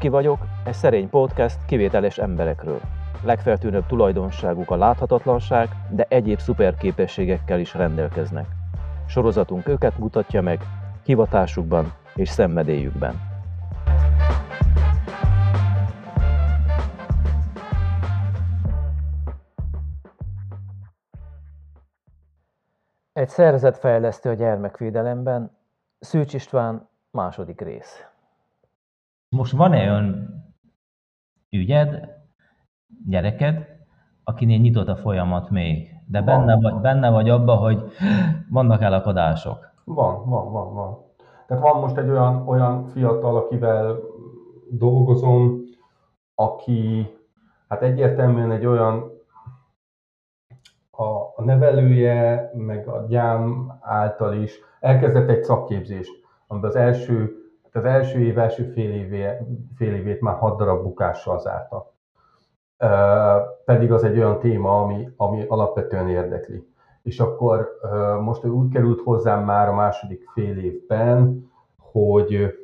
Aki vagyok, egy szerény podcast kivételes emberekről. Legfeltűnőbb tulajdonságuk a láthatatlanság, de egyéb szuperképességekkel is rendelkeznek. Sorozatunk őket mutatja meg, hivatásukban és szenvedélyükben. Egy szervezetfejlesztő a gyermekvédelemben, Szűcs István második rész. Most van-e olyan ügyed, gyereked, akinél nyitott a folyamat még, de benne vagy, benne vagy abba, hogy vannak elakadások? Van, van, van, van. Tehát van most egy olyan, olyan fiatal, akivel dolgozom, aki hát egyértelműen egy olyan a, a nevelője, meg a gyám által is elkezdett egy szakképzést, amiben az első, az első év, első fél, évé, fél évét már hat darab bukással zárta. Pedig az egy olyan téma, ami, ami alapvetően érdekli. És akkor most úgy került hozzám már a második fél évben, hogy,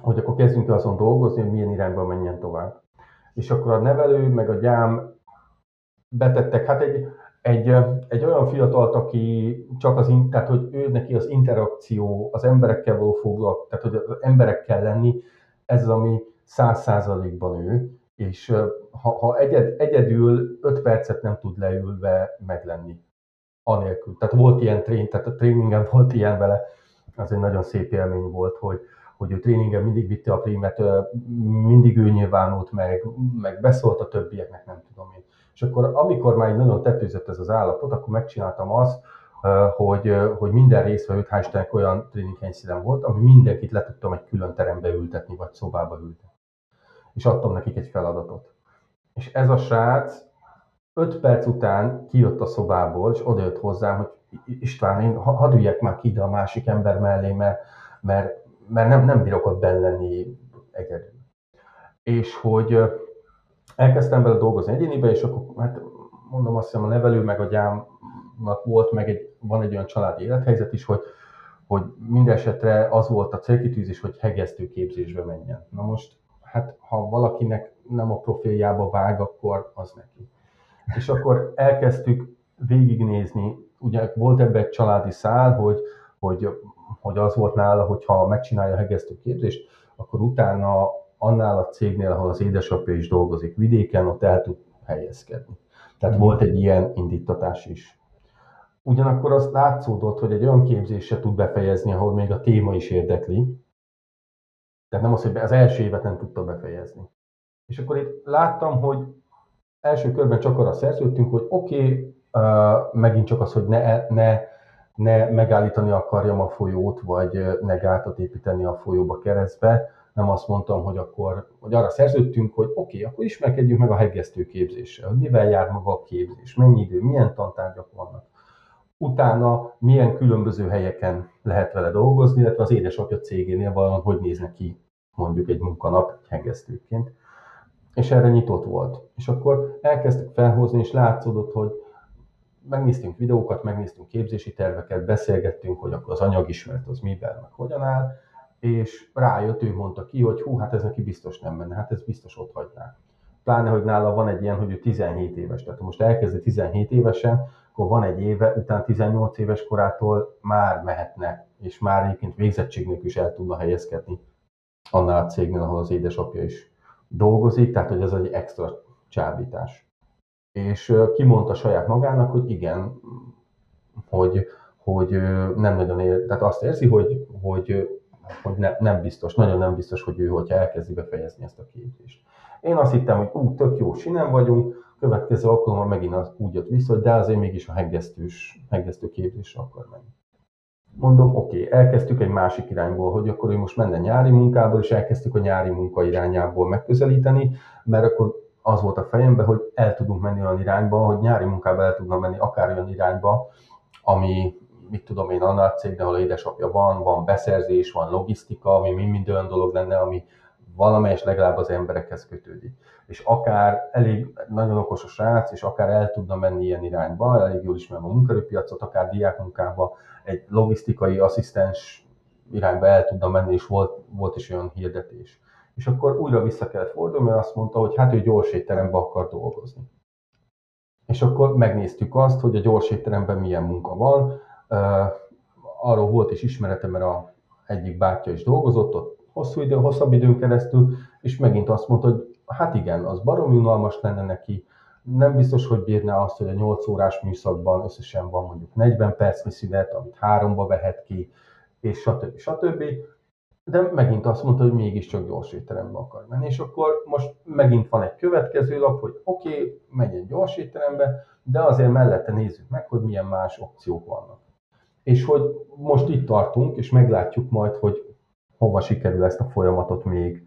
hogy akkor kezdjünk azon dolgozni, hogy milyen irányba menjen tovább. És akkor a nevelő, meg a gyám betettek, hát egy, egy, egy olyan fiatalt, aki csak az, tehát hogy ő neki az interakció, az emberekkel való foglalkozás, tehát hogy az emberekkel lenni, ez az, ami száz százalékban ő, és ha, ha egyed, egyedül öt percet nem tud leülve meglenni, anélkül. Tehát volt ilyen trén, tehát a tréningen volt ilyen vele, az egy nagyon szép élmény volt, hogy, hogy ő tréningen mindig vitte a prémet, mindig ő nyilvánult meg, meg beszólt a többieknek, nem tudom én. És akkor amikor már nagyon tetőzött ez az állapot, akkor megcsináltam azt, hogy, hogy minden részvevőt, hál' Istennek olyan tréninghelyszínen volt, ami mindenkit le tudtam egy külön terembe ültetni, vagy szobába ültetni. És adtam nekik egy feladatot. És ez a srác öt perc után kijött a szobából, és odajött hozzám, hogy István, én hadd üljek már ki ide a másik ember mellé, mert, mert, mert nem, nem bírok ott benn lenni egyedül. És hogy elkezdtem vele dolgozni egyénibe, és akkor hát mondom azt hiszem a nevelő meg a gyámnak volt, meg egy, van egy olyan családi élethelyzet is, hogy, hogy minden az volt a célkitűzés, hogy hegesztő képzésbe menjen. Na most, hát ha valakinek nem a profiljába vág, akkor az neki. És akkor elkezdtük végignézni, ugye volt ebbe egy családi szál, hogy, hogy, hogy az volt nála, hogy ha megcsinálja a hegesztő képzést, akkor utána annál a cégnél, ahol az édesapja is dolgozik vidéken, ott el tud helyezkedni. Tehát mm. volt egy ilyen indítatás is. Ugyanakkor azt látszódott, hogy egy olyan képzése tud befejezni, ahol még a téma is érdekli. Tehát nem az, hogy az első évet nem tudta befejezni. És akkor itt láttam, hogy első körben csak arra szerződtünk, hogy oké, okay, uh, megint csak az, hogy ne, ne, ne megállítani akarjam a folyót, vagy ne gátat építeni a folyóba keresztbe, nem azt mondtam, hogy akkor, hogy arra szerződtünk, hogy oké, okay, akkor ismerkedjünk meg a hegesztő képzéssel, hogy mivel jár maga a képzés, mennyi idő, milyen tantárgyak vannak. Utána milyen különböző helyeken lehet vele dolgozni, illetve az édesapja cégénél valami, hogy néz ki mondjuk egy munkanap egy hegesztőként. És erre nyitott volt. És akkor elkezdtük felhozni, és látszódott, hogy megnéztünk videókat, megnéztünk képzési terveket, beszélgettünk, hogy akkor az anyagismeret az mivel, meg hogyan áll, és rájött, ő mondta ki, hogy hú, hát ez neki biztos nem menne, hát ez biztos ott hagyná. Pláne, hogy nála van egy ilyen, hogy ő 17 éves, tehát most elkezdi 17 évesen, akkor van egy éve, utána 18 éves korától már mehetne, és már egyébként végzettségnek is el tudna helyezkedni annál a cégnél, ahol az édesapja is dolgozik, tehát hogy ez egy extra csábítás. És kimondta saját magának, hogy igen, hogy, hogy nem nagyon ér, tehát azt érzi, hogy, hogy hogy ne, nem biztos, nagyon nem biztos, hogy ő, hogyha elkezdi befejezni ezt a képzést. Én azt hittem, hogy ú, tök jó, sinem vagyunk, következő alkalommal megint az úgy jött vissza, hogy de azért mégis a hegesztős, hegesztő képzésre akar menni. Mondom, oké, okay, elkezdtük egy másik irányból, hogy akkor ő most menne nyári munkából, és elkezdtük a nyári munka irányából megközelíteni, mert akkor az volt a fejemben, hogy el tudunk menni olyan irányba, hogy nyári munkába el tudna menni akár olyan irányba, ami, mit tudom én, annál cégnél, ahol édesapja van, van beszerzés, van logisztika, ami mind-mind olyan dolog lenne, ami valamelyes legalább az emberekhez kötődik. És akár elég nagyon okos a srác, és akár el tudna menni ilyen irányba, elég jól ismerem a munkerőpiacot, akár diákmunkába, egy logisztikai asszisztens irányba el tudna menni, és volt, volt is olyan hirdetés. És akkor újra vissza kellett fordulni, mert azt mondta, hogy hát ő gyors étteremben akar dolgozni. És akkor megnéztük azt, hogy a gyors étteremben milyen munka van. Arról volt is ismeretem, mert a egyik bátyja is dolgozott ott hosszú idő, hosszabb időn keresztül, és megint azt mondta, hogy hát igen, az baromi unalmas lenne neki, nem biztos, hogy bírná azt, hogy a 8 órás műszakban összesen van mondjuk 40 percnyi szünet, amit háromba vehet ki, és stb. stb. De megint azt mondta, hogy mégiscsak gyors étterembe akar menni, és akkor most megint van egy következő lap, hogy oké, okay, menjen gyors étterembe, de azért mellette nézzük meg, hogy milyen más opciók vannak. És hogy most itt tartunk, és meglátjuk majd, hogy hova sikerül ezt a folyamatot még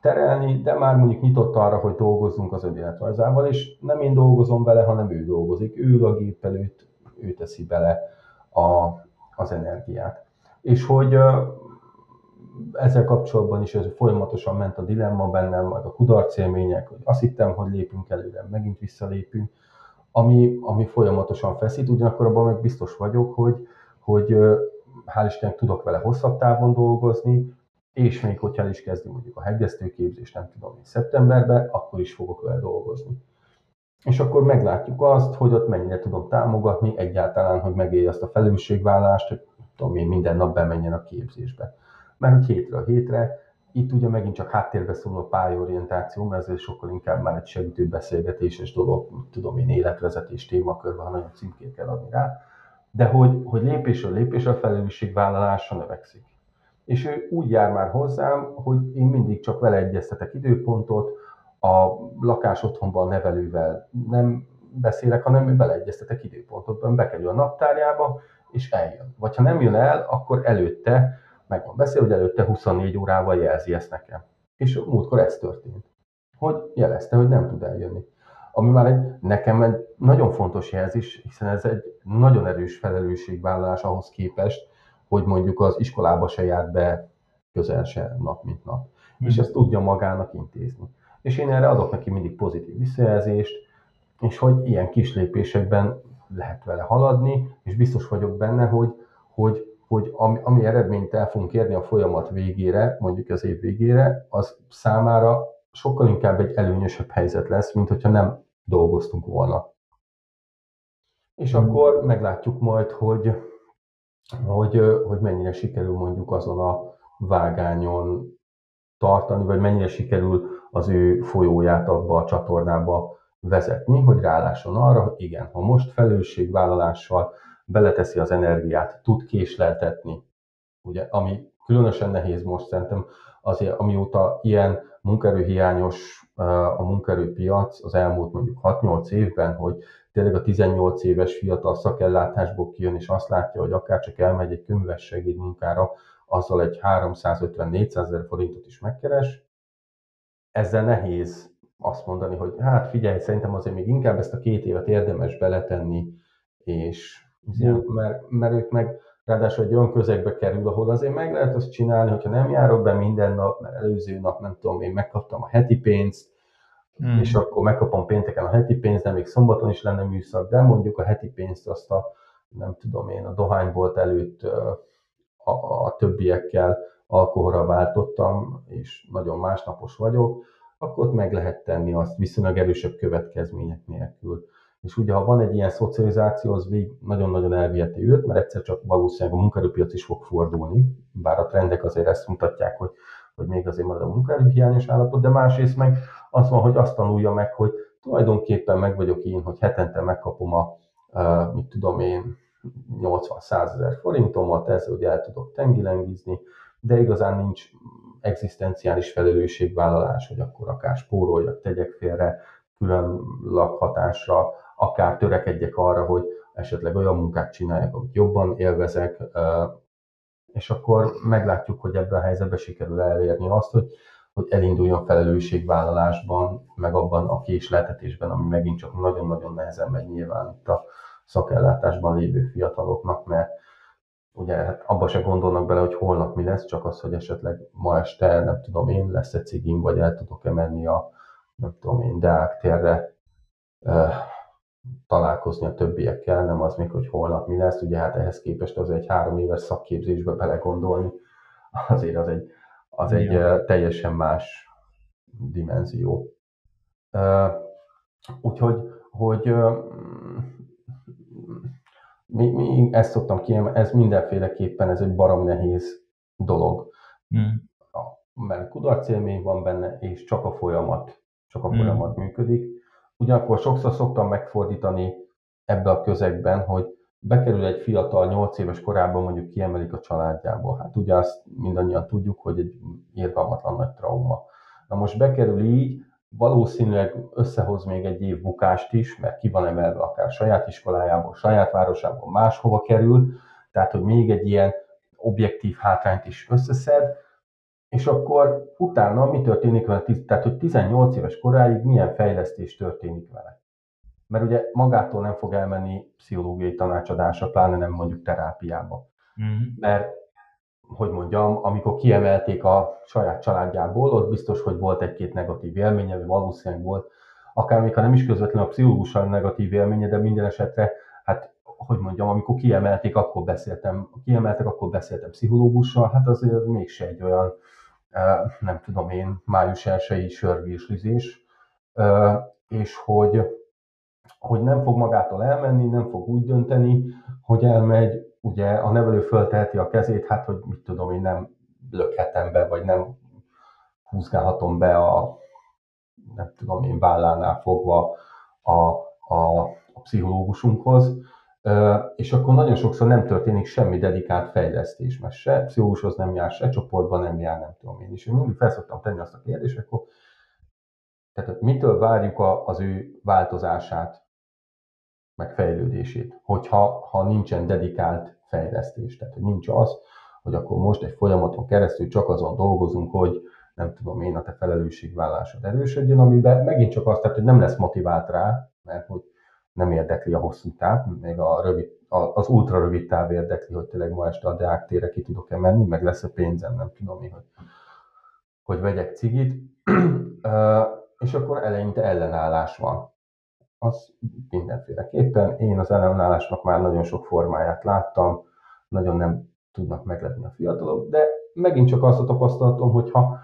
terelni, de már mondjuk nyitott arra, hogy dolgozzunk az önéletrajzával, és nem én dolgozom vele, hanem ő dolgozik. Ő a gép előtt, ő teszi bele a, az energiát. És hogy ezzel kapcsolatban is ez folyamatosan ment a dilemma bennem, meg a kudarcélmények, hogy azt hittem, hogy lépünk előre, megint visszalépünk, ami, ami folyamatosan feszít, ugyanakkor abban meg biztos vagyok, hogy, hogy hál' Istennek tudok vele hosszabb távon dolgozni, és még hogyha el is kezdünk mondjuk a hegesztőképzést, nem tudom én szeptemberben, akkor is fogok vele dolgozni. És akkor meglátjuk azt, hogy ott mennyire tudom támogatni egyáltalán, hogy megélje azt a felelősségvállást, hogy tudom én minden nap bemenjen a képzésbe. Mert hogy hétről hétre, itt ugye megint csak háttérbe szóló pályaorientáció, mert ez sokkal inkább már egy segítő beszélgetéses dolog, tudom én életvezetés témakörben, ha nagyon címkét kell adni rá, de hogy, hogy lépésről lépésre a felelősségvállalása növekszik. És ő úgy jár már hozzám, hogy én mindig csak vele egyeztetek időpontot, a lakás otthonban nevelővel nem beszélek, hanem ő beleegyeztetek időpontot, bekerül a naptárjába, és eljön. Vagy ha nem jön el, akkor előtte, meg van beszél, hogy előtte 24 órával jelzi ezt nekem. És múltkor ez történt. Hogy jelezte, hogy nem tud eljönni. Ami már egy, nekem egy nagyon fontos jelzés, hiszen ez egy nagyon erős felelősségvállalás ahhoz képest, hogy mondjuk az iskolába se járt be közel se nap, mint nap. Mm. És ezt tudja magának intézni. És én erre adok neki mindig pozitív visszajelzést, és hogy ilyen kis lépésekben lehet vele haladni, és biztos vagyok benne, hogy, hogy, hogy ami, ami eredményt el fogunk érni a folyamat végére, mondjuk az év végére, az számára sokkal inkább egy előnyösebb helyzet lesz, mint hogyha nem dolgoztunk volna. És mm. akkor meglátjuk majd, hogy, hogy, hogy mennyire sikerül mondjuk azon a vágányon tartani, vagy mennyire sikerül az ő folyóját abba a csatornába vezetni, hogy rálásson arra, hogy igen, ha most felelősségvállalással beleteszi az energiát, tud késleltetni, ugye, ami különösen nehéz most szerintem, azért amióta ilyen munkerőhiányos a munkerőpiac az elmúlt mondjuk 6-8 évben, hogy tényleg a 18 éves fiatal szakellátásból kijön, és azt látja, hogy akár csak elmegy egy könyves segédmunkára, azzal egy 350-400 ezer forintot is megkeres. Ezzel nehéz azt mondani, hogy hát figyelj, szerintem azért még inkább ezt a két évet érdemes beletenni, és ja. mert, mert ők meg ráadásul egy olyan közegbe kerül, ahol azért meg lehet azt csinálni, hogyha nem járok be minden nap, mert előző nap nem tudom, én megkaptam a heti pénzt, mm. és akkor megkapom pénteken a heti pénzt, de még szombaton is lenne műszak, de mondjuk a heti pénzt azt a, nem tudom én, a dohánybolt előtt a, a többiekkel alkoholra váltottam, és nagyon másnapos vagyok, akkor ott meg lehet tenni azt viszonylag erősebb következmények nélkül. És ugye, ha van egy ilyen szocializáció, az még nagyon-nagyon elviheti őt, mert egyszer csak valószínűleg a munkaerőpiac is fog fordulni, bár a trendek azért ezt mutatják, hogy, hogy még azért marad a munkaerőhiányos állapot, de másrészt meg az van, hogy azt tanulja meg, hogy tulajdonképpen meg vagyok én, hogy hetente megkapom a, a mit tudom én, 80-100 ezer forintomat, ezzel ugye el tudok tengilengizni, de igazán nincs egzisztenciális felelősségvállalás, hogy akkor akár spóroljak, tegyek félre külön lakhatásra, akár törekedjek arra, hogy esetleg olyan munkát csináljak, amit jobban élvezek, és akkor meglátjuk, hogy ebben a helyzetben sikerül elérni azt, hogy hogy elinduljon felelősségvállalásban, meg abban a késleltetésben, ami megint csak nagyon-nagyon nehezen megy nyilván itt a szakellátásban lévő fiataloknak, mert ugye hát abba se gondolnak bele, hogy holnap mi lesz, csak az, hogy esetleg ma este, nem tudom én, lesz egy cigim, vagy el tudok-e menni a, nem tudom én, Deák térre találkozni a többiekkel, nem az még, hogy holnap mi lesz, ugye hát ehhez képest az egy három éves szakképzésbe belegondolni, azért az egy az egy Ja. teljesen más dimenzió. Úgyhogy hogy, mi, mi ezt szoktam kiemelni, ez mindenféleképpen ez egy barom nehéz dolog. Mm. Mert kudarc élmény van benne, és csak a folyamat, csak a Mm. folyamat működik. Ugyanakkor sokszor szoktam megfordítani ebbe a közegben, hogy bekerül egy fiatal, 8 éves korában mondjuk kiemelik a családjából. Hát ugye azt mindannyian tudjuk, hogy egy irgalmatlan nagy trauma. Na most bekerül így, valószínűleg összehoz még egy év bukást is, mert ki van emelve akár saját iskolájából, saját városából, máshova kerül, tehát hogy még egy ilyen objektív hátrányt is összeszed, és akkor utána mi történik vele, tehát hogy 18 éves koráig milyen fejlesztés történik vele. Mert ugye magától nem fog elmenni pszichológiai tanácsadásra, pláne nem mondjuk terápiába. Mm. Mert, hogy mondjam, amikor kiemelték a saját családjából, ott biztos, hogy volt egy-két negatív élménye, vagy valószínűleg volt, akár még ha nem is közvetlenül a pszichológussal negatív élménye, de minden esetre, hát hogy mondjam, amikor kiemelték, akkor beszéltem, kiemeltek, akkor beszéltem pszichológussal, hát azért mégse egy olyan, nem tudom én, május 1 sörvízlizés, eh, és hogy, hogy nem fog magától elmenni, nem fog úgy dönteni, hogy elmegy, ugye a nevelő fölteheti a kezét, hát hogy mit tudom én, nem lökhetem be, vagy nem húzgálhatom be a, nem tudom én, vállánál fogva a, a, a pszichológusunkhoz, és akkor nagyon sokszor nem történik semmi dedikált fejlesztés, mert se pszichológushoz nem jár, se csoportban nem jár, nem tudom én is. Én mindig felszoktam tenni azt a kérdést, akkor tehát mitől várjuk a, az ő változását, meg fejlődését, hogyha ha nincsen dedikált fejlesztés. Tehát, hogy nincs az, hogy akkor most egy folyamaton keresztül csak azon dolgozunk, hogy nem tudom én, a te felelősségvállásod erősödjön, amiben megint csak azt, tehát, hogy nem lesz motivált rá, mert hogy nem érdekli a hosszú táv, még a rövid, az ultra rövid táv érdekli, hogy tényleg ma este a Deák térre ki tudok-e menni, meg lesz a pénzem, nem tudom én, hogy, hogy vegyek cigit. És akkor eleinte ellenállás van. Az mindenféleképpen. Én az ellenállásnak már nagyon sok formáját láttam, nagyon nem tudnak meglepni a fiatalok, de megint csak azt a tapasztalatom, hogy ha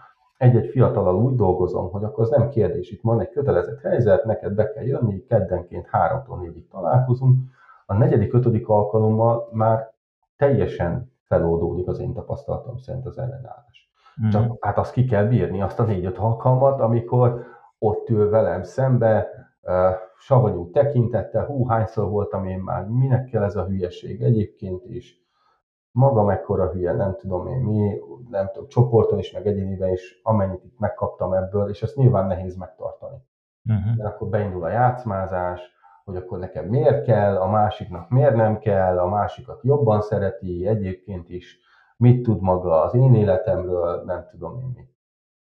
egy-egy fiatalal úgy dolgozom, hogy akkor az nem kérdés, itt van egy kötelezett helyzet, neked be kell jönni, keddenként háromtól négyig találkozunk, a negyedik, ötödik alkalommal már teljesen feloldódik az én tapasztalatom szerint az ellenállás. Mm. Csak hát azt ki kell bírni, azt a négy-öt alkalmat, amikor ott ül velem szembe, uh, savanyú tekintettel, hú, hányszor voltam én már, minek kell ez a hülyeség egyébként is, maga mekkora hülye, nem tudom én mi, nem tudom, csoporton is, meg egyéniben is, amennyit itt megkaptam ebből, és ezt nyilván nehéz megtartani. Mhm. Mert akkor beindul a játszmázás, hogy akkor nekem miért kell, a másiknak miért nem kell, a másikat jobban szereti, egyébként is mit tud maga az én életemről, nem tudom én mi.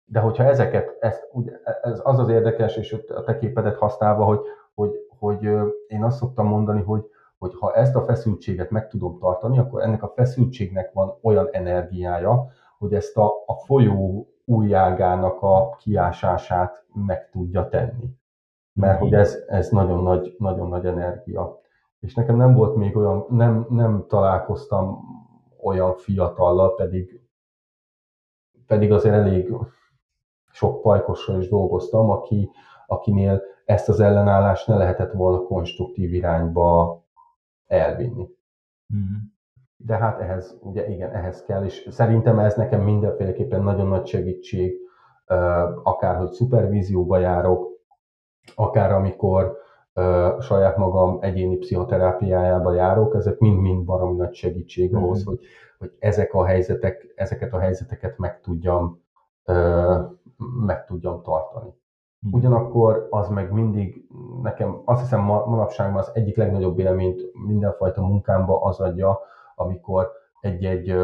De hogyha ezeket, ezt, ugye, ez az az érdekes, és a te képedet használva, hogy, hogy, hogy én azt szoktam mondani, hogy, hogy ha ezt a feszültséget meg tudom tartani, akkor ennek a feszültségnek van olyan energiája, hogy ezt a, a folyó újjágának a kiásását meg tudja tenni. Mert hogy ez, ez nagyon, nagy, nagyon nagy energia. És nekem nem volt még olyan, nem, nem találkoztam olyan fiatallal, pedig, pedig azért elég sok pajkossal is dolgoztam, aki, akinél ezt az ellenállást ne lehetett volna konstruktív irányba elvinni. Mhm. De hát ehhez, ugye igen, ehhez kell, és szerintem ez nekem mindenféleképpen nagyon nagy segítség, akár hogy szupervízióba járok, akár amikor saját magam egyéni pszichoterápiájába járok, ezek mind-mind baromi nagy segítség Mhm. ahhoz, hogy, hogy ezek a helyzetek, ezeket a helyzeteket meg tudjam, meg tudjam tartani. Mhm. Ugyanakkor az meg mindig nekem azt hiszem ma- manapság az egyik legnagyobb élményt mindenfajta munkámba az adja, amikor egy-egy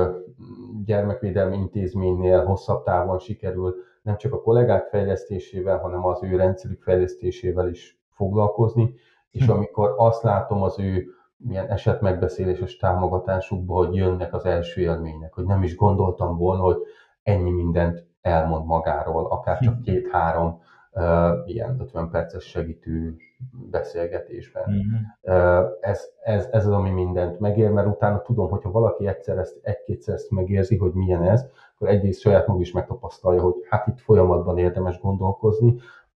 gyermekvédelmi intézménynél hosszabb távon sikerül nem csak a kollégák fejlesztésével, hanem az ő rendszerük fejlesztésével is foglalkozni, és Hm. amikor azt látom az ő milyen esetmegbeszéléses támogatásukban, hogy jönnek az első élmények, hogy nem is gondoltam volna, hogy ennyi mindent elmond magáról, akár csak két-három ilyen 50 perces segítő beszélgetésben. Ö, Ez, ez, ez az, ami mindent megér, mert utána tudom, hogyha valaki egyszer ezt, egy-kétszer ezt megérzi, hogy milyen ez, akkor egyrészt saját maga is megtapasztalja, hogy hát itt folyamatban érdemes gondolkozni,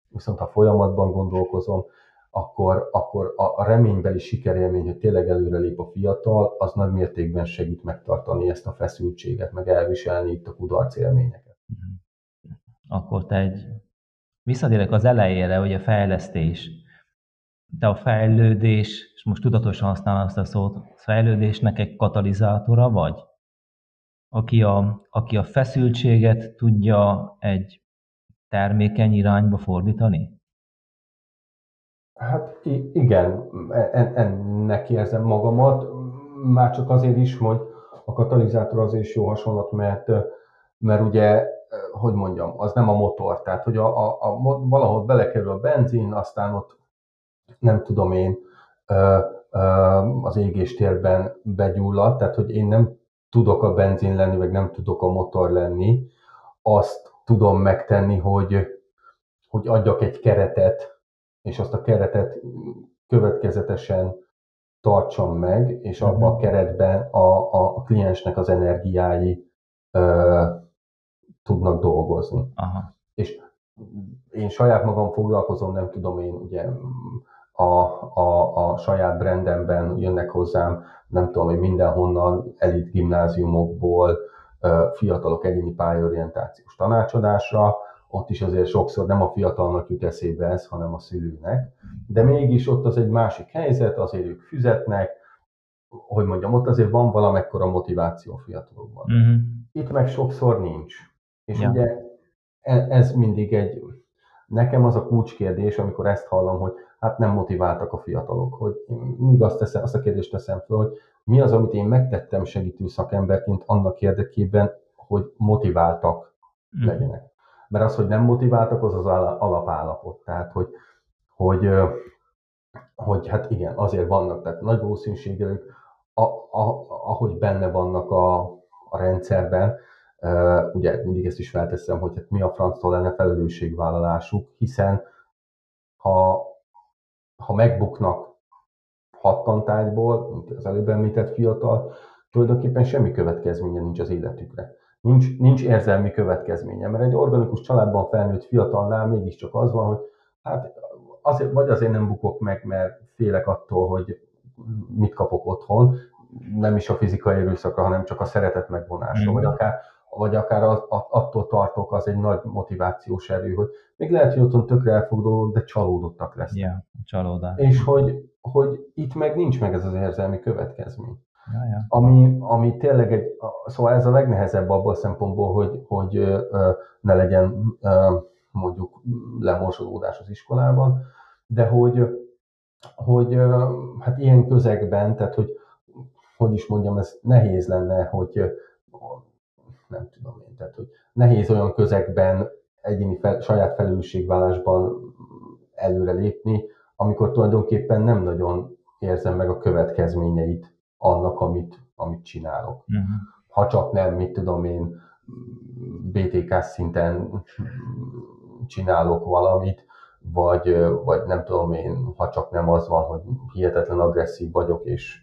viszont ha folyamatban gondolkozom, akkor, akkor a, a reménybeli sikerélmény, hogy tényleg előrelép a fiatal, az nagy mértékben segít megtartani ezt a feszültséget, meg elviselni itt a kudarc élményeket. Mhm. Akkor te egy, visszatérek az elejére, hogy a fejlesztés, de a fejlődés, és most tudatosan használom azt a szót, a fejlődésnek egy katalizátora vagy? Aki a, aki a feszültséget tudja egy termékeny irányba fordítani? Hát igen, ennek érzem magamat, már csak azért is, hogy a katalizátor azért is jó hasonlat, mert, mert ugye, hogy mondjam, az nem a motor, tehát hogy a, a, a, valahol belekerül a benzin, aztán ott nem tudom én, az égéstérben begyullad, tehát hogy én nem tudok a benzin lenni, vagy nem tudok a motor lenni, azt tudom megtenni, hogy, hogy adjak egy keretet, és azt a keretet következetesen tartsam meg, és abban a mhm. keretben a, a kliensnek az energiái ö, tudnak dolgozni. Aha. És én saját magam foglalkozom, nem tudom én, ugye a, a, a saját brandemben jönnek hozzám, nem tudom, hogy mindenhonnan elit gimnáziumokból fiatalok egyéni pályorientációs tanácsadásra, ott is azért sokszor nem a fiatalnak jut eszébe ez, hanem a szülőnek, de mégis ott az egy másik helyzet, azért ők fizetnek, hogy mondjam, ott azért van valamekkora motiváció a fiatalokban. Uh-huh. Itt meg sokszor nincs. És ja. ugye e, ez mindig egy, nekem az a kulcskérdés, amikor ezt hallom, hogy hát nem motiváltak a fiatalok, hogy mindig azt, teszem, azt a kérdést teszem fel, hogy mi az, amit én megtettem segítő szakemberként annak érdekében, hogy motiváltak uh-huh. legyenek mert az, hogy nem motiváltak, az az alapállapot. Tehát, hogy, hogy, hogy hát igen, azért vannak, tehát nagy valószínűséggel ők, a, a, ahogy benne vannak a, a rendszerben, uh, ugye mindig ezt is felteszem, hogy hát mi a franctól lenne felelősségvállalásuk, hiszen ha, ha megbuknak hat tantárgyból, mint az előbb említett fiatal, tulajdonképpen semmi következménye nincs az életükre nincs, nincs érzelmi következménye, mert egy organikus családban felnőtt fiatalnál mégiscsak az van, hogy hát azért, vagy azért nem bukok meg, mert félek attól, hogy mit kapok otthon, nem is a fizikai erőszakra, hanem csak a szeretet megvonása, mm. vagy akár, vagy akár az, attól tartok, az egy nagy motivációs erő, hogy még lehet, hogy otthon tökre elfog de csalódottak lesznek. Yeah, csalódás. És hogy, hogy itt meg nincs meg ez az érzelmi következmény. Ja, ja. Ami, ami tényleg egy, szóval ez a legnehezebb abból a szempontból, hogy, hogy ne legyen mondjuk lemorzsolódás az iskolában, de hogy, hogy hát ilyen közegben, tehát hogy hogy is mondjam, ez nehéz lenne, hogy nem tudom én, tehát hogy nehéz olyan közegben egyéni fel, saját felelősségvállásban előre lépni, amikor tulajdonképpen nem nagyon érzem meg a következményeit annak, amit, amit csinálok. Uh-huh. Ha csak nem, mit tudom én, BTK szinten csinálok valamit, vagy, vagy nem tudom én, ha csak nem az van, hogy hihetetlen agresszív vagyok, és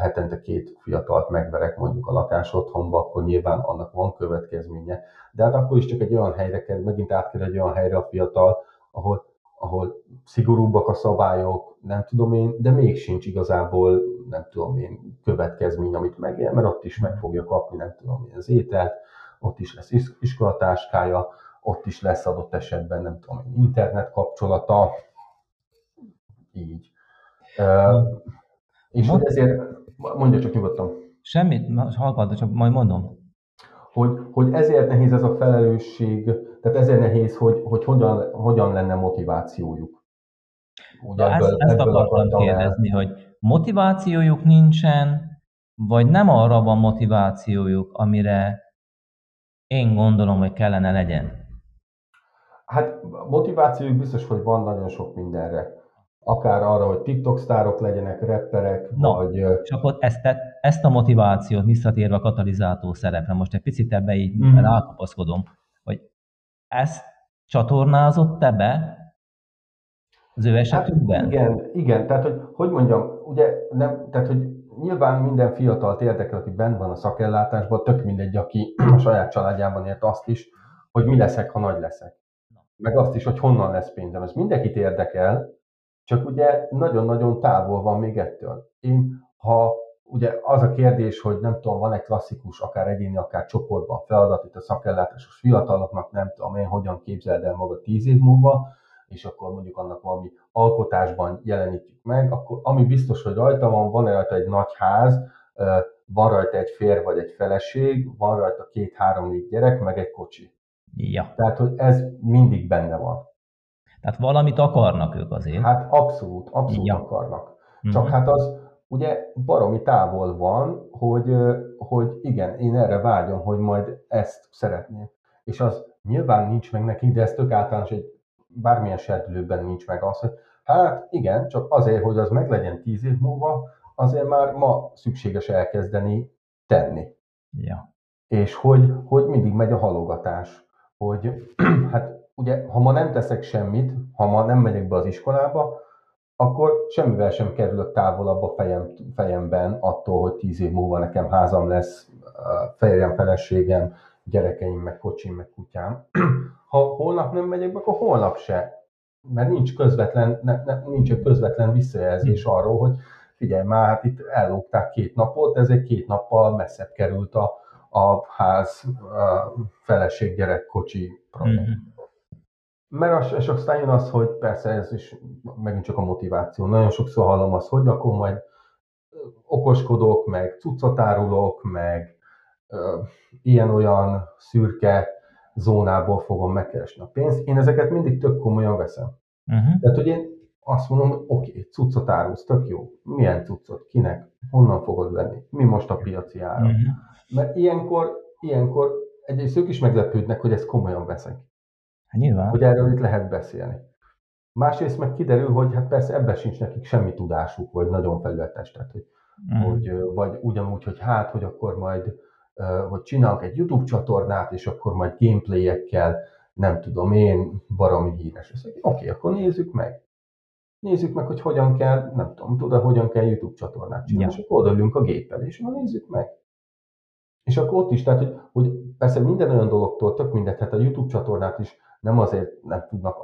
hetente két fiatalt megverek mondjuk a lakás otthonba, akkor nyilván annak van következménye. De hát akkor is csak egy olyan helyre kell, megint át egy olyan helyre a fiatal, ahol ahol szigorúbbak a szabályok, nem tudom én, de még sincs igazából, nem tudom én, következmény, amit megél, mert ott is meg fogja kapni, nem tudom én, az ételt, ott is lesz iskolatáskája, ott is lesz adott esetben, nem tudom én, internet kapcsolata, így. Uh, és Mond... ezért, mondja csak nyugodtan. Semmit, hallgatod, csak majd mondom hogy, hogy ezért nehéz ez a felelősség, tehát ezért nehéz, hogy, hogy hogyan, hogyan lenne motivációjuk. Ugye ebből, ezt, ezt ebből akartam kérdezni, el. hogy motivációjuk nincsen, vagy nem arra van motivációjuk, amire én gondolom, hogy kellene legyen? Hát motivációjuk biztos, hogy van nagyon sok mindenre akár arra, hogy TikTok sztárok legyenek, rapperek, no, vagy... És akkor ezt, ezt a motivációt visszatérve a katalizátor szerepre, most egy picit ebbe így mm. rákapaszkodom, hogy ezt csatornázott te be az ő esetükben? Hát igen, igen, tehát hogy, hogy mondjam, ugye nem, tehát hogy nyilván minden fiatalt érdekel, aki bent van a szakellátásban, tök mindegy, aki a saját családjában ért azt is, hogy mi leszek, ha nagy leszek. Meg azt is, hogy honnan lesz pénzem. Ez mindenkit érdekel, csak ugye nagyon-nagyon távol van még ettől. Én, ha ugye az a kérdés, hogy nem tudom, van egy klasszikus, akár egyéni, akár csoportban feladat, itt a szakellátásos fiataloknak, nem tudom én, hogyan képzeld el maga tíz év múlva, és akkor mondjuk annak valami alkotásban jelenítjük meg, akkor ami biztos, hogy rajta van, van rajta egy nagy ház, van rajta egy fér vagy egy feleség, van rajta két-három-négy gyerek, meg egy kocsi. Ja. Tehát, hogy ez mindig benne van. Tehát valamit akarnak ők azért. Hát abszolút, abszolút Ja. akarnak. Mhm. Csak hát az ugye baromi távol van, hogy, hogy igen, én erre vágyom, hogy majd ezt szeretném. És az nyilván nincs meg nekik, de ez tök általános, egy bármilyen serdülőben nincs meg az, hogy hát igen, csak azért, hogy az meglegyen tíz év múlva, azért már ma szükséges elkezdeni tenni. Ja. És hogy, hogy mindig megy a halogatás. Hogy hát ugye, ha ma nem teszek semmit, ha ma nem megyek be az iskolába, akkor semmivel sem kerülök távolabb a fejem, fejemben attól, hogy tíz év múlva nekem házam lesz, férjem, feleségem, gyerekeim, meg kocsim, meg kutyám. Ha holnap nem megyek be, akkor holnap se. Mert nincs közvetlen, ne, ne, nincs egy közvetlen visszajelzés arról, hogy figyelj már, hát itt ellógták két napot, ezért két nappal messzebb került a, a ház, a feleség, gyerek, kocsi projekt. Mhm. Mert az, és aztán jön az, hogy persze ez is megint csak a motiváció. Nagyon sokszor hallom azt, hogy akkor majd okoskodok, meg cuccot árulok, meg ö, ilyen-olyan szürke zónából fogom megkeresni a pénzt. Én ezeket mindig tök komolyan veszem. Mhm. Tehát, hogy én azt mondom, hogy oké, okay, cuccot árulsz, tök jó. Milyen cuccot? Kinek? Honnan fogod venni? Mi most a piaci ára? Mhm. Mert ilyenkor, ilyenkor egyrészt ők is meglepődnek, hogy ezt komolyan veszek Hát nyilván. hogy erről itt lehet beszélni. Másrészt meg kiderül, hogy hát persze ebben sincs nekik semmi tudásuk, vagy nagyon felületes, tehát hogy, Mhm. hogy vagy ugyanúgy, hogy hát, hogy akkor majd, hogy csinálok egy YouTube csatornát, és akkor majd gameplayekkel, nem tudom én, baromi híres. Mondja, Oké, akkor nézzük meg. Nézzük meg, hogy hogyan kell, nem tudom, tudod, hogyan kell YouTube csatornát csinálni, Ja. és akkor odaülünk a géppel, és akkor nézzük meg. És akkor ott is, tehát, hogy, hogy persze minden olyan dologtól, tök mindegy, hát a YouTube csatornát is nem azért nem tudnak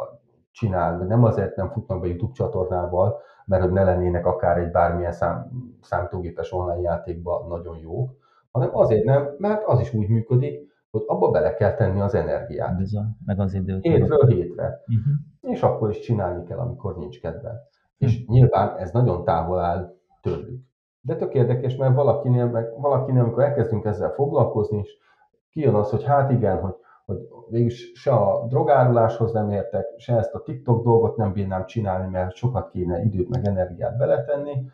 csinálni, nem azért nem futnak be YouTube csatornával, mert hogy ne lennének akár egy bármilyen szám, számítógépes online játékban nagyon jók, hanem azért nem, mert az is úgy működik, hogy abba bele kell tenni az energiát. Bizony, meg az időt. Hétről hétre. Mhm. És akkor is csinálni kell, amikor nincs kedve. És nyilván ez nagyon távol áll tőlük. De tök érdekes, mert valakinél, meg valakinél, amikor elkezdünk ezzel foglalkozni, és kijön az, hogy hát igen, hogy, hogy végülis se a drogáruláshoz nem értek, se ezt a TikTok dolgot nem bírnám csinálni, mert sokat kéne időt meg energiát beletenni,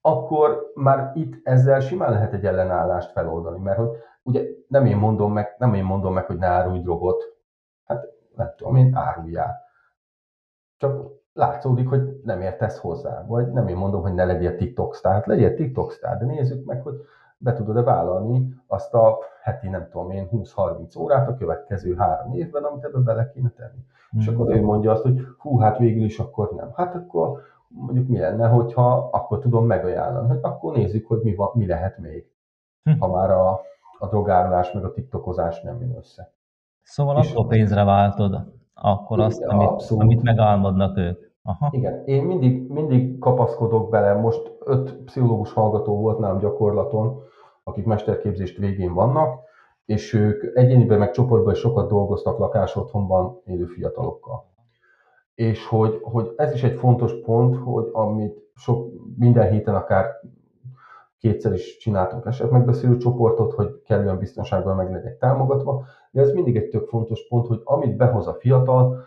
akkor már itt ezzel simán lehet egy ellenállást feloldani, mert hogy ugye nem én mondom meg, nem én mondom meg, hogy ne árulj drogot, hát nem tudom én, áruljál. Csak látszódik, hogy nem értesz hozzá, vagy nem én mondom, hogy ne legyél TikTok sztár, hát legyél TikTok sztár, de nézzük meg, hogy be tudod-e vállalni azt a heti, nem tudom én, 20-30 órát a következő három évben, amit ebbe bele kéne tenni. És Mhm. akkor ő mondja azt, hogy hú, hát végül is akkor nem. Hát akkor mondjuk mi lenne, hogyha akkor tudom megajánlani, hogy akkor nézzük, hogy mi, van, mi lehet még, Hm. ha már a, a drogárulás meg a tiktokozás nem jön össze. Szóval És- akkor pénzre váltod, akkor Igen, azt, amit, abszolút. amit megálmodnak ők. Aha. Igen, én mindig, mindig kapaszkodok bele, most öt pszichológus hallgató volt nálam gyakorlaton, akik mesterképzést végén vannak, és ők egyéniben meg csoportban sokat dolgoztak lakásotthonban élő fiatalokkal. És hogy, hogy ez is egy fontos pont, hogy amit sok, minden héten akár kétszer is csináltunk esetmegbeszélő csoportot, hogy kellően biztonságban meg legyek támogatva, de ez mindig egy tök fontos pont, hogy amit behoz a fiatal,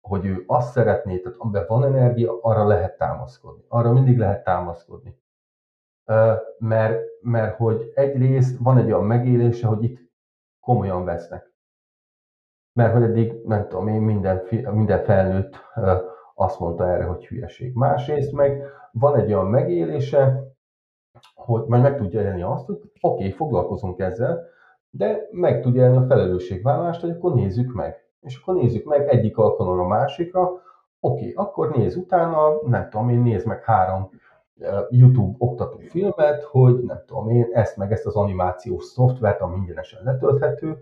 hogy ő azt szeretné, tehát amiben van energia, arra lehet támaszkodni. Arra mindig lehet támaszkodni. Mert, mert hogy egyrészt van egy olyan megélése, hogy itt komolyan vesznek. Mert hogy eddig, nem tudom én, minden, minden felnőtt azt mondta erre, hogy hülyeség. Másrészt meg van egy olyan megélése, hogy majd meg tudja élni azt, hogy oké, okay, foglalkozunk ezzel, de meg tudja élni a felelősségvállalást, hogy akkor nézzük meg. És akkor nézzük meg egyik alkalomra a másikra, oké, okay, akkor néz utána, nem tudom én, nézd meg három YouTube oktató filmet, hogy nem tudom én, ezt meg ezt az animációs szoftvert, ami ingyenesen letölthető,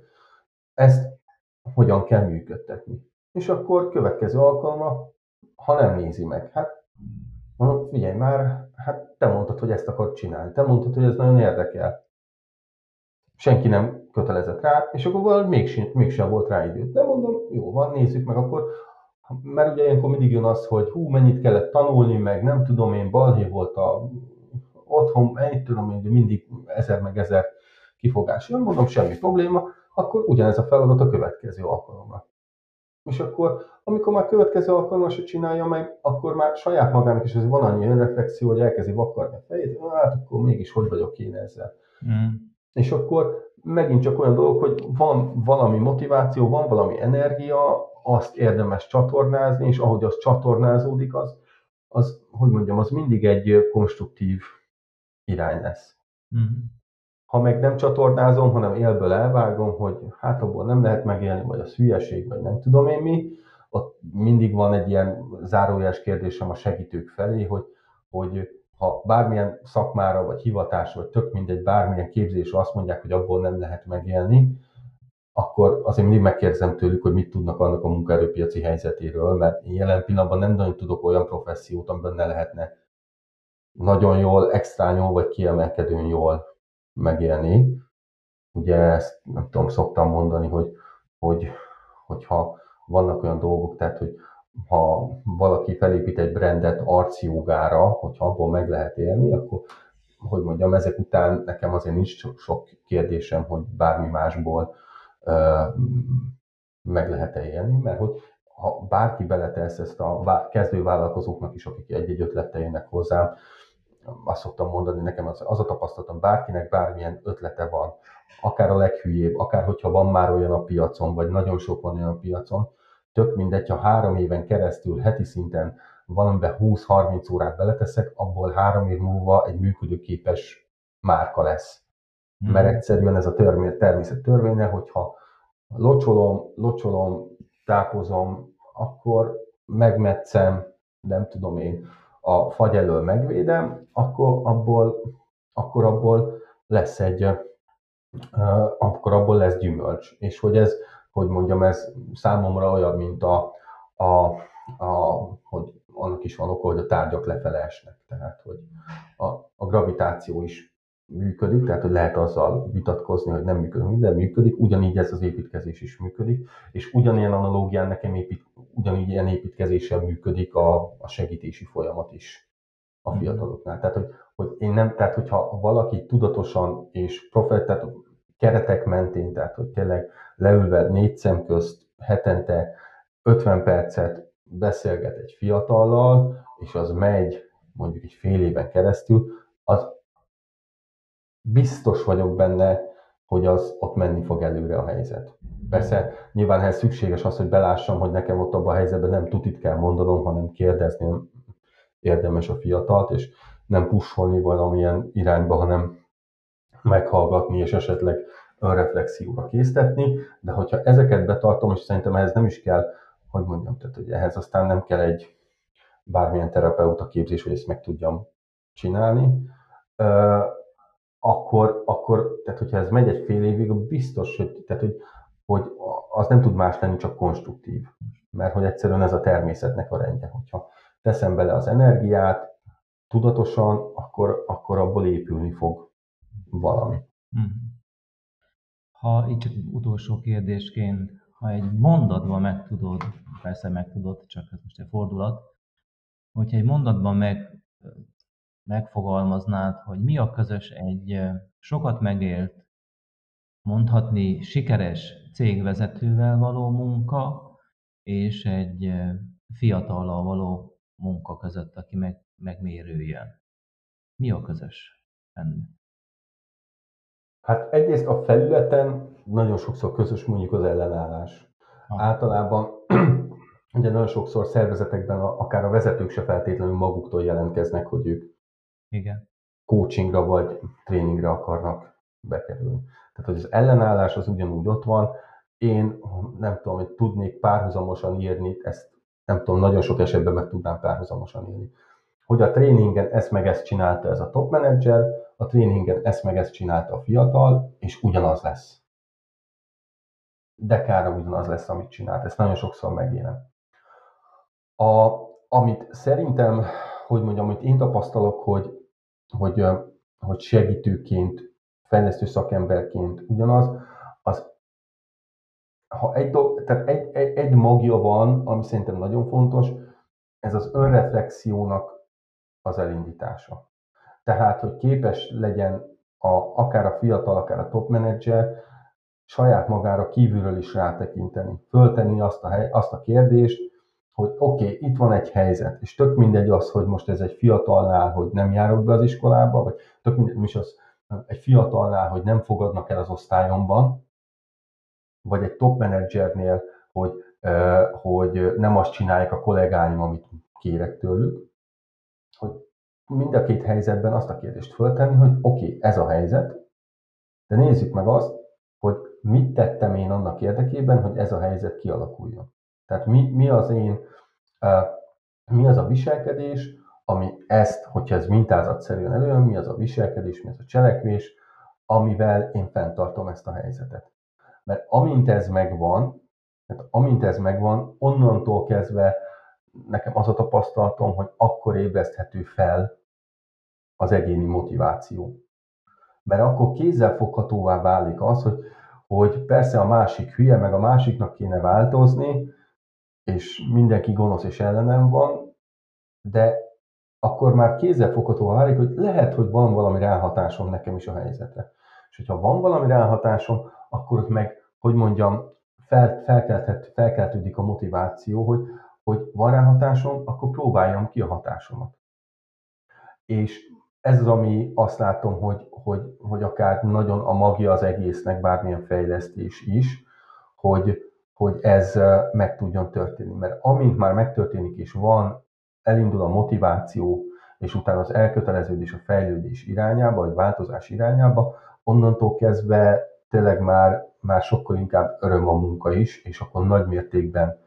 ezt hogyan kell működtetni. És akkor következő alkalommal, ha nem nézi meg, hát mondom, figyelj már, hát te mondtad, hogy ezt akarod csinálni, te mondtad, hogy ez nagyon érdekel. Senki nem kötelezett rá, és akkor valahogy mégsem, mégsem volt rá idő. De mondom, jó van, nézzük meg akkor, mert ugye ilyenkor mindig jön az, hogy hú, mennyit kellett tanulni, meg nem tudom én, balhé volt a otthon, ennyit tudom én, mindig ezer meg ezer kifogás jön, mondom, semmi probléma, akkor ugyanez a feladat a következő alkalommal. És akkor, amikor már következő alkalommal se csinálja meg, akkor már saját magának is ez van annyi önreflexió, hogy elkezdi vakarni a fejét, hát akkor mégis hogy vagyok én ezzel. Mm. És akkor megint csak olyan dolog, hogy van valami motiváció, van valami energia, azt érdemes csatornázni, és ahogy az csatornázódik, az, az hogy mondjam, az mindig egy konstruktív irány lesz. Mm. Ha meg nem csatornázom, hanem élből elvágom, hogy hát abból nem lehet megélni, vagy a hülyeség, vagy nem tudom én mi, ott mindig van egy ilyen zárójeles kérdésem a segítők felé, hogy, hogy ha bármilyen szakmára, vagy hivatás, vagy tök mindegy, bármilyen képzés azt mondják, hogy abból nem lehet megélni, akkor azért mindig megkérdezem tőlük, hogy mit tudnak annak a munkaerőpiaci helyzetéről, mert én jelen pillanatban nem nagyon tudok olyan professziót, amiben ne lehetne nagyon jól, extra jól, vagy kiemelkedően jól megélni. Ugye ezt nem tudom, szoktam mondani, hogy, hogy hogyha vannak olyan dolgok, tehát hogy ha valaki felépít egy brandet arcjogára, hogyha abból meg lehet élni, akkor hogy mondjam, ezek után nekem azért nincs sok, kérdésem, hogy bármi másból ö, meg lehet-e élni, mert hogy ha bárki beletesz ezt a kezdő vállalkozóknak is, akik egy-egy ötlettel jönnek hozzám, azt szoktam mondani, nekem az, az a tapasztalatom, bárkinek bármilyen ötlete van, akár a leghülyébb, akár hogyha van már olyan a piacon, vagy nagyon sok van olyan a piacon, tök mindegy, ha három éven keresztül heti szinten valamiben 20-30 órát beleteszek, abból három év múlva egy működőképes márka lesz. Hmm. Mert egyszerűen ez a törvény, természet törvénye, hogyha locsolom, locsolom, tápozom, akkor megmetszem, nem tudom én, a fagy elől megvédem, akkor abból, akkor abból lesz egy, akkor abból lesz gyümölcs. És hogy ez, hogy mondjam, ez számomra olyan, mint a, a, a hogy annak is van oka, hogy a tárgyak lefele esnek. Tehát, hogy a, a gravitáció is működik, tehát hogy lehet azzal vitatkozni, hogy nem működik, de működik, ugyanígy ez az építkezés is működik, és ugyanilyen analógián nekem épít, ugyanígy ilyen építkezéssel működik a, a segítési folyamat is a fiataloknál. Tehát, hogy, hogy én nem, tehát hogyha valaki tudatosan és profet, tehát keretek mentén, tehát hogy tényleg leülve négy szem közt hetente 50 percet beszélget egy fiatallal, és az megy mondjuk egy fél éven keresztül, az biztos vagyok benne, hogy az ott menni fog előre a helyzet. Persze nyilván ehhez szükséges az, hogy belássam, hogy nekem ott abban a helyzetben nem tutit kell mondanom, hanem kérdezni érdemes a fiatalt, és nem pusolni valamilyen irányba, hanem meghallgatni, és esetleg önreflexióra késztetni, de hogyha ezeket betartom, és szerintem ehhez nem is kell, hogy mondjam, tehát hogy ehhez aztán nem kell egy bármilyen terapeuta képzés, hogy ezt meg tudjam csinálni, akkor, akkor tehát hogyha ez megy egy fél évig, biztos, hogy, tehát, hogy, hogy az nem tud más lenni, csak konstruktív. Mert hogy egyszerűen ez a természetnek a rendje. Hogyha teszem bele az energiát, tudatosan, akkor, akkor abból épülni fog valami. Mhm. Ha itt csak utolsó kérdésként, ha egy mondatban meg tudod, persze meg tudod, csak ez most egy fordulat, hogyha egy mondatban meg megfogalmaznád, hogy mi a közös egy sokat megélt, mondhatni sikeres cégvezetővel való munka, és egy fiatallal való munka között, aki meg, megmérője. Mi a közös ennél? Hát egyrészt a felületen nagyon sokszor közös mondjuk az ellenállás. Ha. Általában ugye nagyon sokszor szervezetekben akár a vezetők se feltétlenül maguktól jelentkeznek, hogy ők igen. coachingra vagy tréningre akarnak bekerülni. Tehát, hogy az ellenállás az ugyanúgy ott van. Én nem tudom, hogy tudnék párhuzamosan írni, ezt nem tudom, nagyon sok esetben meg tudnám párhuzamosan írni, hogy a tréningen ezt meg ezt csinálta ez a top menedzser, a tréningen ezt meg ezt csinálta a fiatal, és ugyanaz lesz. De kára ugyanaz lesz, amit csinált. Ezt nagyon sokszor megélem. A, amit szerintem, hogy mondjam, amit én tapasztalok, hogy, hogy, hogy segítőként, fejlesztő szakemberként ugyanaz, az ha egy, do, tehát egy, egy, egy magja van, ami szerintem nagyon fontos, ez az önreflexiónak az elindítása. Tehát, hogy képes legyen a, akár a fiatal, akár a top menedzser saját magára kívülről is rátekinteni, föltenni azt a, hely, azt a kérdést, hogy oké, okay, itt van egy helyzet, és tök mindegy az, hogy most ez egy fiatalnál, hogy nem járok be az iskolába, vagy tök mindegy is az egy fiatalnál, hogy nem fogadnak el az osztályomban, vagy egy top menedzsernél, hogy, hogy nem azt csinálják a kollégáim, amit kérek tőlük, mind a két helyzetben azt a kérdést föltenni, hogy oké, okay, ez a helyzet, de nézzük meg azt, hogy mit tettem én annak érdekében, hogy ez a helyzet kialakuljon. Tehát mi, mi az én, mi az a viselkedés, ami ezt, hogyha ez mintázatszerűen előjön, mi az a viselkedés, mi az a cselekvés, amivel én fenntartom ezt a helyzetet. Mert amint ez megvan, tehát amint ez megvan, onnantól kezdve nekem az a tapasztalatom, hogy akkor ébreszthető fel az egyéni motiváció. Mert akkor kézzelfoghatóvá válik az, hogy, hogy persze a másik hülye, meg a másiknak kéne változni, és mindenki gonosz és ellenem van, de akkor már kézzelfoghatóvá válik, hogy lehet, hogy van valami ráhatásom nekem is a helyzetre. És hogyha van valami ráhatásom, akkor ott meg, hogy mondjam, fel, felkeltődik a motiváció, hogy, hogy van rá hatásom, akkor próbáljam ki a hatásomat. És ez az, ami azt látom, hogy, hogy, hogy akár nagyon a magja az egésznek, bármilyen fejlesztés is, hogy, hogy ez meg tudjon történni. Mert amint már megtörténik és van, elindul a motiváció, és utána az elköteleződés a fejlődés irányába, vagy változás irányába, onnantól kezdve tényleg már, már sokkal inkább öröm a munka is, és akkor nagy mértékben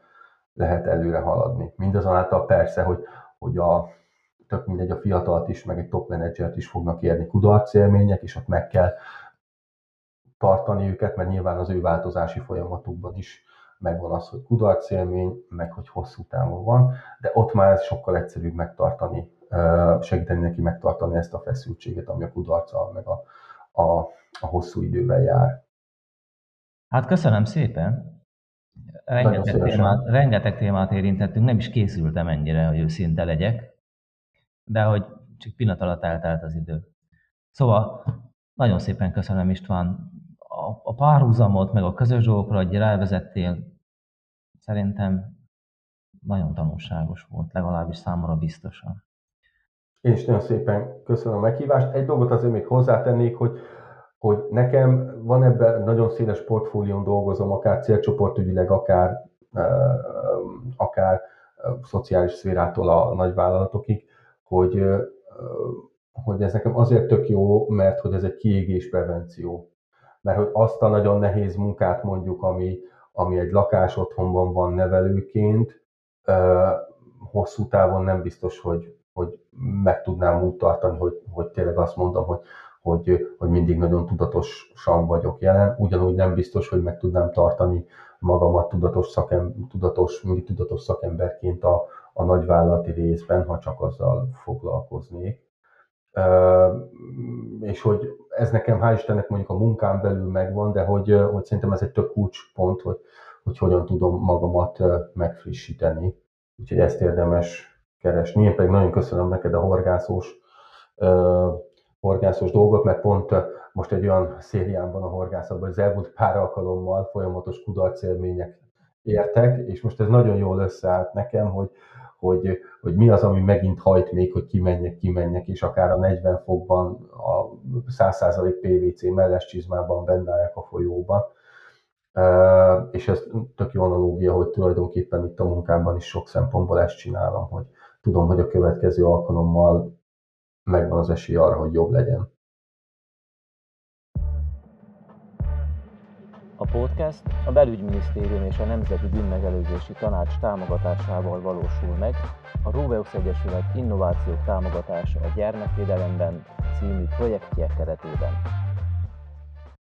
lehet előre haladni. Mindazonáltal persze, hogy, hogy a, tök mindegy a fiatalt is, meg egy top menedzsert is fognak érni kudarc élmények, és ott meg kell tartani őket, mert nyilván az ő változási folyamatukban is megvan az, hogy kudarc élmény, meg hogy hosszú távon van, de ott már ez sokkal egyszerűbb megtartani, segíteni neki megtartani ezt a feszültséget, ami a kudarccal, meg a, a, a hosszú idővel jár. Hát köszönöm szépen. Rengeteg témát, rengeteg témát érintettünk, nem is készültem ennyire, hogy őszinte legyek, de hogy csak pillanat alatt eltelt az idő. Szóval nagyon szépen köszönöm István a, a párhuzamot, meg a közös dolgokra, hogy rávezettél, szerintem nagyon tanulságos volt, legalábbis számomra biztosan. Én is nagyon szépen köszönöm a meghívást. Egy dolgot azért még hozzátennék, hogy hogy nekem van ebben nagyon széles portfólión dolgozom, akár célcsoportügyileg, akár, akár szociális szférától a nagyvállalatokig, hogy, hogy ez nekem azért tök jó, mert hogy ez egy kiégés prevenció. Mert hogy azt a nagyon nehéz munkát mondjuk, ami, ami egy lakás otthonban van nevelőként, hosszú távon nem biztos, hogy, hogy meg tudnám úgy tartani, hogy, hogy tényleg azt mondom, hogy hogy, hogy mindig nagyon tudatosan vagyok jelen. Ugyanúgy nem biztos, hogy meg tudnám tartani magamat tudatos, szakem, tudatos mindig tudatos szakemberként a, a nagyvállalati részben, ha csak azzal foglalkoznék. És hogy ez nekem, hál' Istennek mondjuk a munkám belül megvan, de hogy, hogy szerintem ez egy tök kulcspont, hogy, hogy hogyan tudom magamat megfrissíteni. Úgyhogy ezt érdemes keresni. Én pedig nagyon köszönöm neked a horgászós horgászos dolgot, mert pont most egy olyan szérián van a horgászatban, hogy az elmúlt pár alkalommal folyamatos kudarcélmények értek, és most ez nagyon jól összeállt nekem, hogy, hogy, hogy mi az, ami megint hajt még, hogy kimenjek, kimenjek, és akár a 40 fokban, a 100% PVC melles csizmában bendáljak a folyóban. És ez tök jó analógia, hogy tulajdonképpen itt a munkámban is sok szempontból ezt csinálom, hogy tudom, hogy a következő alkalommal megvan az esély arra, hogy jobb legyen. Podcast a Belügyminisztérium és a Nemzeti Bűnmegelőzési Tanács támogatásával valósul meg a Róveux Egyesület Innovációk támogatása a gyermekvédelemben című projektje keretében.